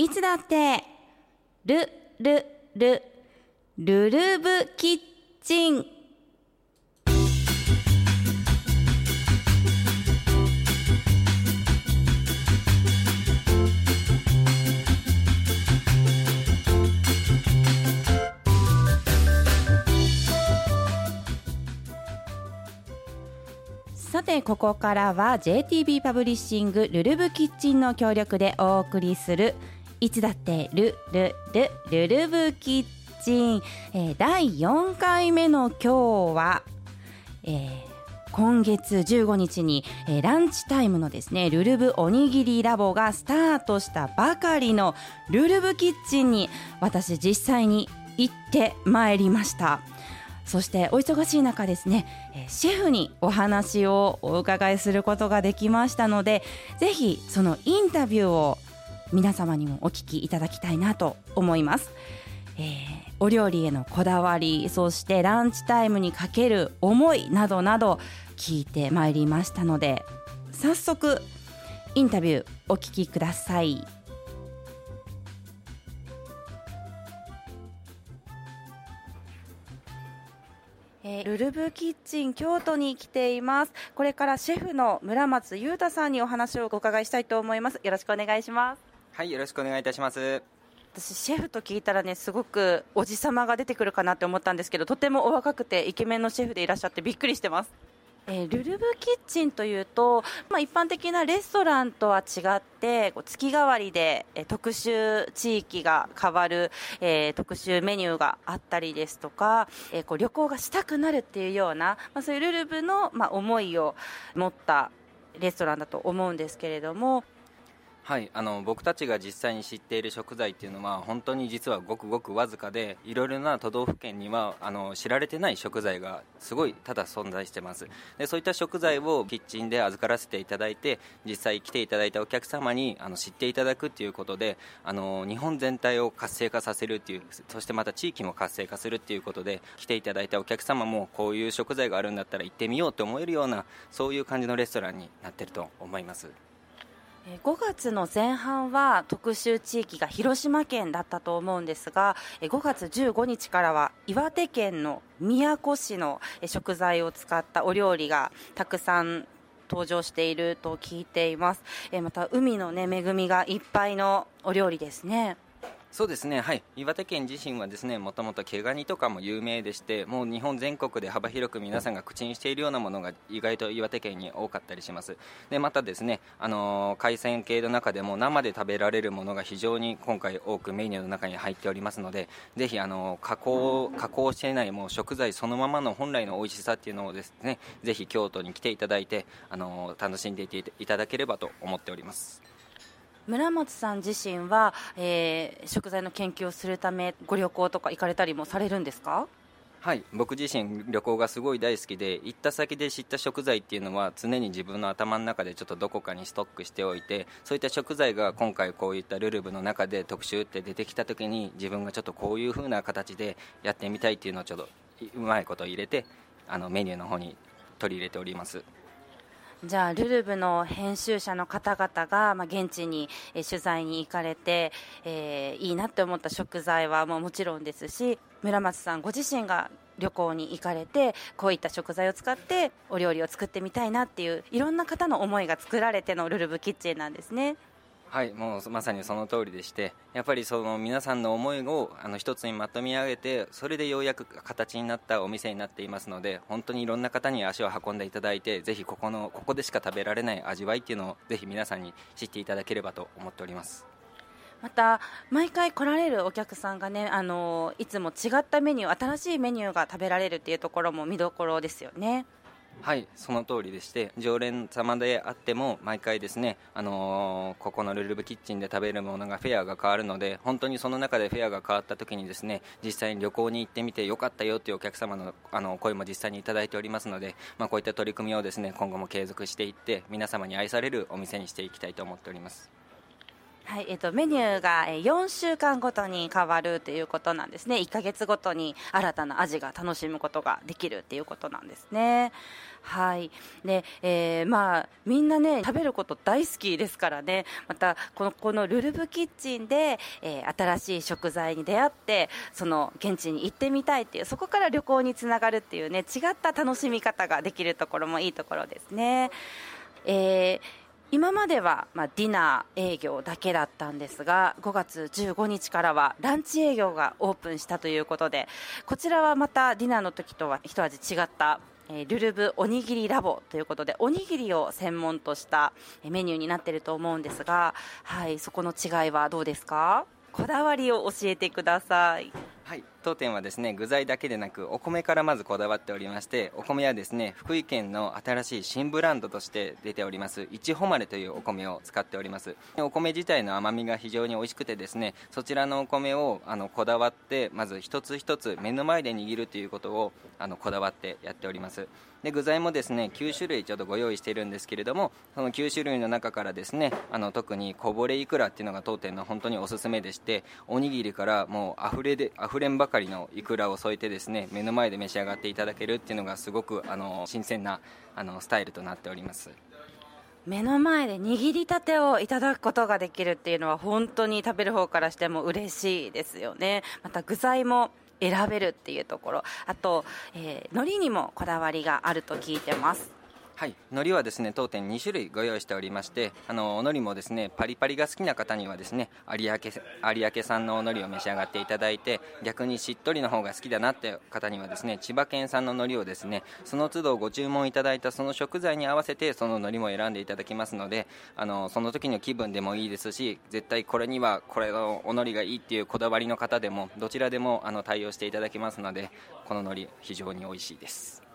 いつだってルルルルルブキッチン。さてここからは JTB パブリッシングルルブキッチンの協力でお送りするいつだってルルルルルブキッチン、えー、第4回目の今日は、えー、今月15日に、えー、ランチタイムのですねルルブおにぎりラボがスタートしたばかりのルルブキッチンに私実際に行ってまいりました。そしてお忙しい中ですねシェフにお話をお伺いすることができましたのでぜひそのインタビューを皆様にもお聞きいただきたいなと思います、えー、お料理へのこだわりそしてランチタイムにかける思いなどなど聞いてまいりましたので早速インタビューお聞きください。えー、ルルブキッチン京都に来ています。これからシェフの村松裕太さんにお話をお伺いしたいと思います。よろしくお願いします。はいよろしくお願いいたします。私シェフと聞いたらねすごくおじさまが出てくるかなって思ったんですけどとてもお若くてイケメンのシェフでいらっしゃってびっくりしてます。えー、ルルブキッチンというと、まあ、一般的なレストランとは違って月替わりで、えー、特殊地域が変わる、えー、特殊メニューがあったりですとか、えー、こう旅行がしたくなるっていうような、まあ、そういうルルブの、まあ、思いを持ったレストランだと思うんですけれどもはいあの僕たちが実際に知っている食材っていうのは本当に実はごくごくわずかでいろいろな都道府県にはあの知られてない食材がすごいただ存在してます。でそういった食材をキッチンで預からせていただいて実際来ていただいたお客様にあの知っていただくっていうことであの日本全体を活性化させるっていうそしてまた地域も活性化するっていうことで来ていただいたお客様もこういう食材があるんだったら行ってみようと思えるようなそういう感じのレストランになってると思います。5月の前半は特集地域が広島県だったと思うんですが5月15日からは岩手県の宮古市の食材を使ったお料理がたくさん登場していると聞いています。また海の、ね、恵みがいっぱいのお料理ですね。そうですね、はい、岩手県自身はですねもともと毛ガニとかも有名でしてもう日本全国で幅広く皆さんが口にしているようなものが意外と岩手県に多かったりします。でまたですね、あのー、海鮮系の中でも生で食べられるものが非常に今回多くメニューの中に入っておりますのでぜひ、あのー、加工加工していないもう食材そのままの本来の美味しさっていうのをですねぜひ京都に来ていただいて、あのー、楽しんでいていただければと思っております。村松さん自身は、えー、食材の研究をするためご旅行とか行かれたりもされるんですか？はい僕自身旅行がすごい大好きで行った先で知った食材っていうのは常に自分の頭の中でちょっとどこかにストックしておいてそういった食材が今回こういったルルブの中で特集って出てきた時に自分がちょっとこういう風な形でやってみたいっていうのをちょっとうまいこと入れてあのメニューの方に取り入れております。じゃあルルブの編集者の方々が、まあ、現地に、え取材に行かれて、えー、いいなって思った食材はもうもちろんですし村松さんご自身が旅行に行かれてこういった食材を使ってお料理を作ってみたいなっていういろんな方の思いが作られてのルルブキッチンなんですね。はいもうまさにその通りでしてやっぱりその皆さんの思いをあの一つにまとめ上げてそれでようやく形になったお店になっていますので本当にいろんな方に足を運んでいただいてぜひここのここでしか食べられない味わいっていうのをぜひ皆さんに知っていただければと思っておりますまた毎回来られるお客さんがねあのいつも違ったメニュー新しいメニューが食べられるっていうところも見どころですよね。はいその通りでして常連様であっても毎回ですね、あのー、ここのルルブキッチンで食べるものがフェアが変わるので本当にその中でフェアが変わった時にですね実際に旅行に行ってみてよかったよというお客様のあの声も実際にいただいておりますので、まあ、こういった取り組みをですね今後も継続していって皆様に愛されるお店にしていきたいと思っております。はいえーと、メニューが4週間ごとに変わるということなんですね1か月ごとに新たな味が楽しむことができるということなんですね。はいでえー、まあ、みんなね食べること大好きですからねまたこのこのルルブキッチンで、えー、新しい食材に出会ってその現地に行ってみたいっていうそこから旅行につながるっていうね違った楽しみ方ができるところもいいところですね。えー今までは、まあ、ディナー営業だけだったんですが5月15日からはランチ営業がオープンしたということでこちらはまたディナーの時とは一味違ったえルルブおにぎりラボということでおにぎりを専門としたメニューになっていると思うんですが、はい、そこの違いはどうですか？こだわりを教えてください。はい当店はですね具材だけでなくお米からまずこだわっておりましてお米はですね福井県の新しい新ブランドとして出ておりますいちほまれというお米を使っております。お米自体の甘みが非常に美味しくてですねそちらのお米をあのこだわってまず一つ一つ目の前で握るということをあのこだわってやっております。で具材もですね9種類ちょっとご用意しているんですけれどもその9種類の中からですねあの特にこぼれいくらっていうのが当店の本当におすすめでしておにぎりからもう溢れで溢れんばかりのいくらを添えてですね目の前で召し上がっていただけるっていうのがすごくあの新鮮なあのスタイルとなっております。目の前で握りたてをいただくことができるっていうのは本当に食べる方からしても嬉しいですよね。また具材も選べるっていうところ。あと、えー、海苔にもこだわりがあると聞いてます。はい海苔はですね当店2種類ご用意しておりましてあのお海苔もですねパリパリが好きな方にはですね有明有明産のお海苔を召し上がっていただいて逆にしっとりの方が好きだなって方にはですね千葉県産の海苔をですねその都度ご注文いただいたその食材に合わせてその海苔も選んでいただきますのであのその時の気分でもいいですし絶対これにはこれのお海苔がいいっていうこだわりの方でもどちらでもあの対応していただけますのでこの海苔非常に美味しいです。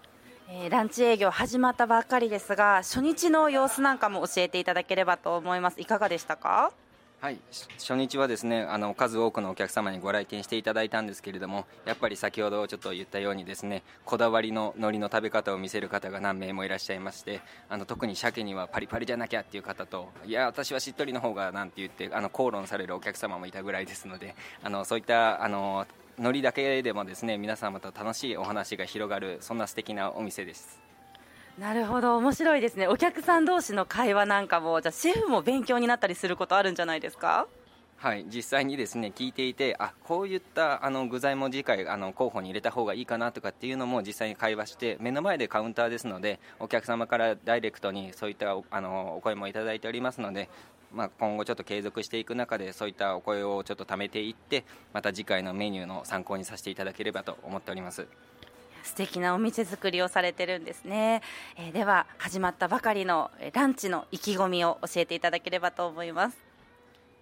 えー、ランチ営業始まったばっかりですが初日の様子なんかも教えていただければと思います。いかがでしたか？はい。初日はですねあの数多くのお客様にご来店していただいたんですけれどもやっぱり先ほどちょっと言ったようにですねこだわりの海苔の食べ方を見せる方が何名もいらっしゃいましてあの特に鮭にはパリパリじゃなきゃっていう方といや私はしっとりの方がなんて言ってあの口論されるお客様もいたぐらいですのであのそういったあのノリだけでもですね皆様と楽しいお話が広がるそんな素敵なお店です。なるほど。面白いですね。お客さん同士の会話なんかもじゃあシェフも勉強になったりすることあるんじゃないですか？はい実際にですね聞いていてあこういったあの具材も次回あの候補に入れた方がいいかなとかっていうのも実際に会話して目の前でカウンターですのでお客様からダイレクトにそういったあのお声もいただいておりますのでまあ、今後ちょっと継続していく中でそういったお声をちょっと貯めていってまた次回のメニューの参考にさせていただければと思っております。素敵なお店作りをされてるんですね、えー、では始まったばかりのランチの意気込みを教えていただければと思います。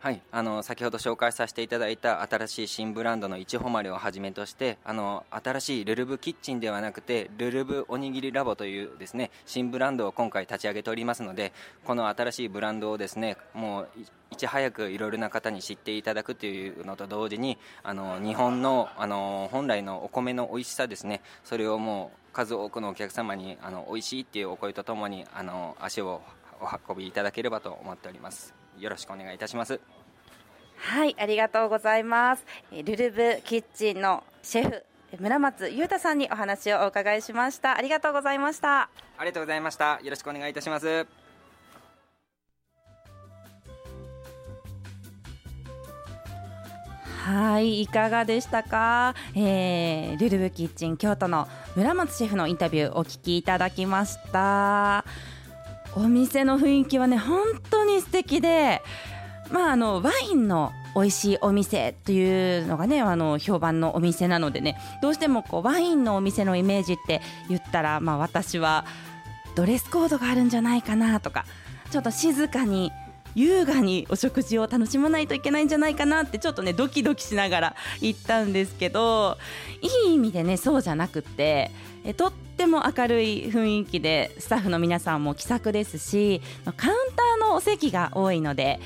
はいあの先ほど紹介させていただいた新しい新ブランドのいちほまれをはじめとしてあの新しいルルブキッチンではなくてルルブおにぎりラボというですね新ブランドを今回立ち上げておりますのでこの新しいブランドをですねもういち早くいろいろな方に知っていただくというのと同時にあの日本のあの本来のお米の美味しさですねそれをもう数多くのお客様にあの美味しいっていうお声とともにあの足をお運びいただければと思っております。よろしくお願いいたします。はいありがとうございます。ルルブキッチンのシェフ村松裕太さんにお話をお伺いしました。ありがとうございました。ありがとうございました。よろしくお願いいたします。はいいかがでしたか、えー、ルルブキッチン京都の村松シェフのインタビューお聞きいただきました。お店の雰囲気はね本当に素敵でまああのワインの美味しいお店というのがねあの評判のお店なのでねどうしてもこうワインのお店のイメージって言ったら、まあ、私はドレスコードがあるんじゃないかなとかちょっと静かに優雅にお食事を楽しまないといけないんじゃないかなってちょっとねドキドキしながら行ったんですけどいい意味でねそうじゃなくってえとっても明るい雰囲気でスタッフの皆さんも気さくですしカウンターのお席が多いので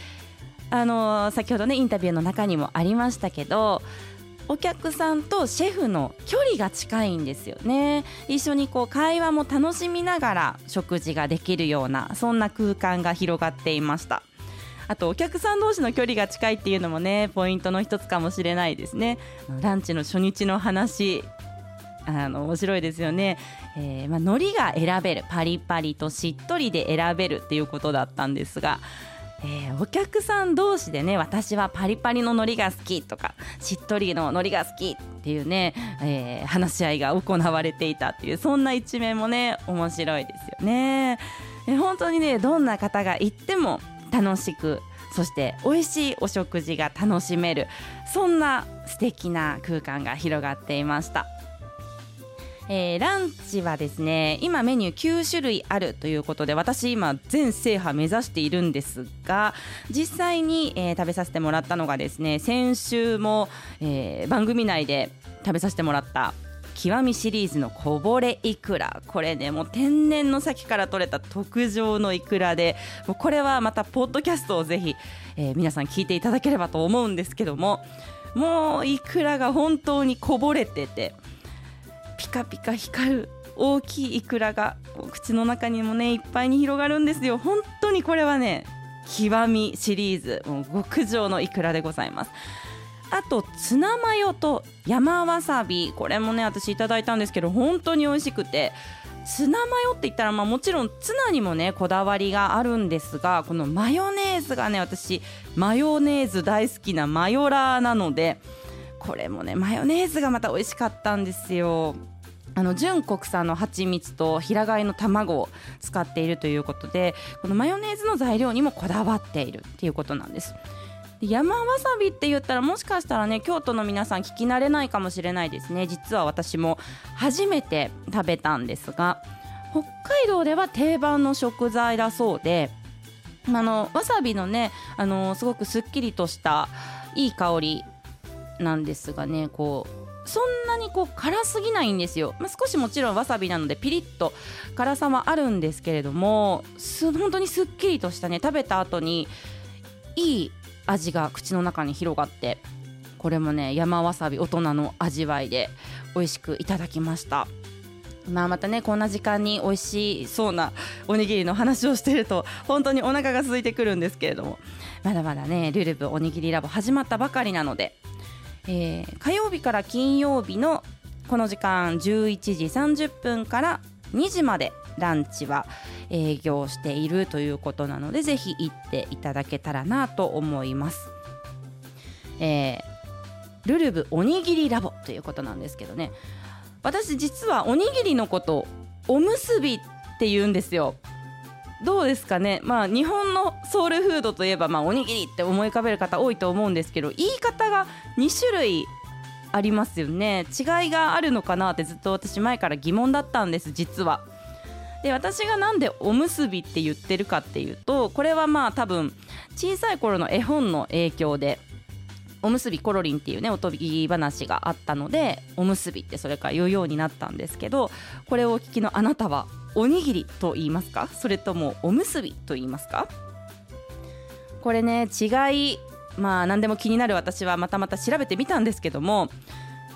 あの先ほどねインタビューの中にもありましたけどお客さんとシェフの距離が近いんですよね。一緒にこう会話も楽しみながら食事ができるようなそんな空間が広がっていました。あとお客さん同士の距離が近いっていうのもねポイントの一つかもしれないですね。ランチの初日の話。あの面白いですよね、えーまあ、海苔が選べる。パリパリとしっとりで選べるっていうことだったんですが。えー、お客さん同士でね私はパリパリの海苔が好きとかしっとりの海苔が好きっていうね、えー、話し合いが行われていたっていうそんな一面もね面白いですよね。えー、本当にねどんな方が行っても楽しくそして美味しいお食事が楽しめるそんな素敵な空間が広がっていました。えー、ランチはですね今メニュー9種類あるということで私今全制覇目指しているんですが実際に、えー、食べさせてもらったのがですね先週も、えー、番組内で食べさせてもらった極みシリーズのこぼれいくら。これねもう天然の先から取れた特上のいくらで。もうこれはまたポッドキャストをぜひ、えー、皆さん聞いていただければと思うんですけども。もういくらが本当にこぼれててピカピカ光る大きいイクラが口の中にもねいっぱいに広がるんですよ。本当にこれはね極みシリーズもう極上のイクラでございます。あとツナマヨと山わさび。これもね私いただいたんですけど本当に美味しくて。ツナマヨって言ったら、まあ、もちろんツナにもねこだわりがあるんですがこのマヨネーズがね私マヨネーズ大好きなマヨラーなのでこれもねマヨネーズがまた美味しかったんですよ。あの純国産の蜂蜜と平飼いの卵を使っているということでこのマヨネーズの材料にもこだわっているっていうことなんです。山わさびって言ったらもしかしたらね京都の皆さん聞き慣れないかもしれないですね。実は私も初めて食べたんですが北海道では定番の食材だそうであのわさびのねあのすごくすっきりとしたいい香りなんですがねこうそんなにこう辛すぎないんですよ、まあ、少しもちろんわさびなのでピリッと辛さはあるんですけれども本当にすっきりとしたね食べた後にいい味が口の中に広がってこれもね山わさび大人の味わいで美味しくいただきました。まあまたねこんな時間に美味しそうなおにぎりの話をしていると本当にお腹が空いてくるんですけれども。まだまだねルルブおにぎりラボ始まったばかりなので。えー、火曜日から金曜日のこの時間11時30分から2時までランチは営業しているということなのでぜひ行っていただけたらなと思います。えー、ルルブおにぎりラボということなんですけどね私実はおにぎりのことおむすびって言うんですよどうですかね、まあ、日本のソウルフードといえば、まあ、おにぎりって思い浮かべる方多いと思うんですけど言い方が2種類ありますよね違いがあるのかなってずっと私前から疑問だったんです実は。で私がなんでおむすびって言ってるかっていうとこれはまあ多分小さい頃の絵本の影響でおむすびコロリンっていうねおとぎ話があったのでおむすびってそれから言うようになったんですけどこれをお聞きのあなたはおにぎりと言いますか？それともおむすびと言いますか？これね違いまあ何でも気になる私はまたまた調べてみたんですけども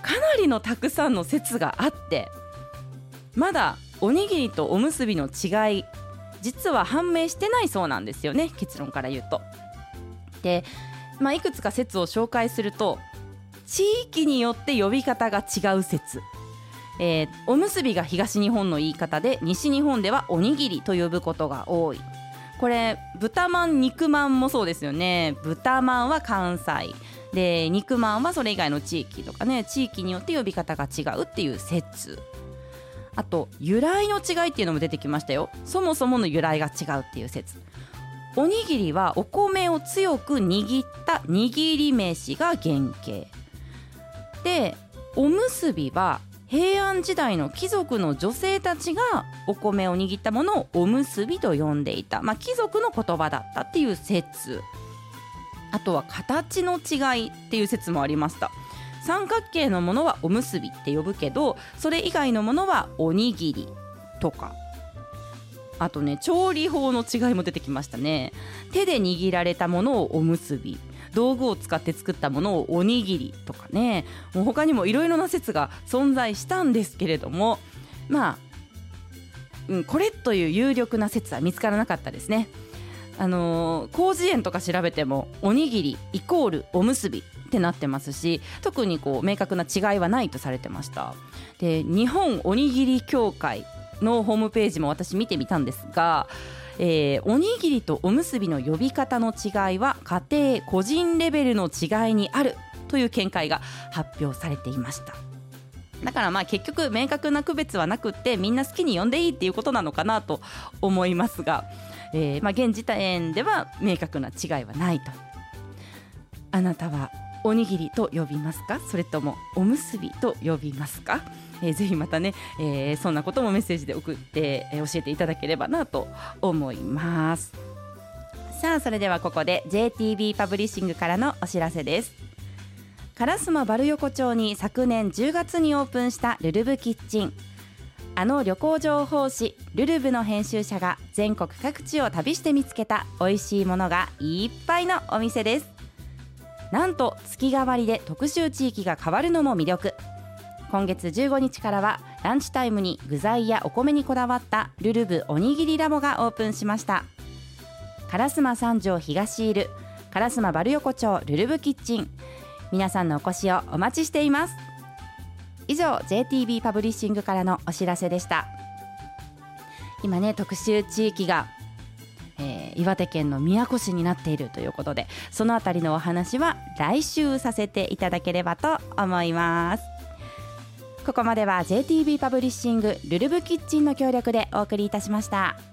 かなりのたくさんの説があってまだおにぎりとおむすびの違い実は判明してないそうなんですよね結論から言うと。で、まあ、いくつか説を紹介すると地域によって呼び方が違う説。えー、おむすびが東日本の言い方で西日本ではおにぎりと呼ぶことが多い。これ豚まん肉まんもそうですよね。豚まんは関西。で肉まんはそれ以外の地域とかね地域によって呼び方が違うっていう説。あと由来の違いっていうのも出てきましたよ。そもそもの由来が違うっていう説。おにぎりはお米を強く握った握り飯が原型。でおむすびは平安時代の貴族の女性たちがお米を握ったものをおむすびと呼んでいた、まあ、貴族の言葉だったっていう説。あとは形の違いっていう説もありました。三角形のものはおむすびって呼ぶけどそれ以外のものはおにぎりとか。あとね調理法の違いも出てきましたね。手で握られたものをおむすび。道具を使って作ったものをおにぎりとかね。もう他にもいろいろな説が存在したんですけれども。まあ、うん、これという有力な説は見つからなかったですね。あのー、広辞苑とか調べてもおにぎりイコールおむすびってなってますし特にこう明確な違いはないとされてました。で日本おにぎり協会のホームページも私見てみたんですがえー、おにぎりとおむすびの呼び方の違いは家庭個人レベルの違いにあるという見解が発表されていました。だからまあ結局明確な区別はなくってみんな好きに呼んでいいっていうことなのかなと思いますが、えー、まあ現時点では明確な違いはないと。あなたはおにぎりと呼びますか？それともおむすびと呼びますか？えー、ぜひまたね、えー、そんなこともメッセージで送って、えー、教えていただければなと思います。さあそれではここで JTB パブリッシングからのお知らせです。烏丸バル横丁に昨年10月にオープンしたルルブキッチン。あの旅行情報誌ルルブの編集者が全国各地を旅して見つけた美味しいものがいっぱいのお店です。なんと月替わりで特集地域が変わるのも魅力。今月15日からはランチタイムに具材やお米にこだわったルルブおにぎりラボがオープンしました。烏丸三条東イル烏丸バル横丁ルルブキッチン。皆さんのお越しをお待ちしています。以上 JTB パブリッシングからのお知らせでした。今ね特集地域がえー、岩手県の宮古市になっているということでそのあたりのお話は来週させていただければと思いますここまでは JTB パブリッシングルルブキッチンの協力でお送りいたしました。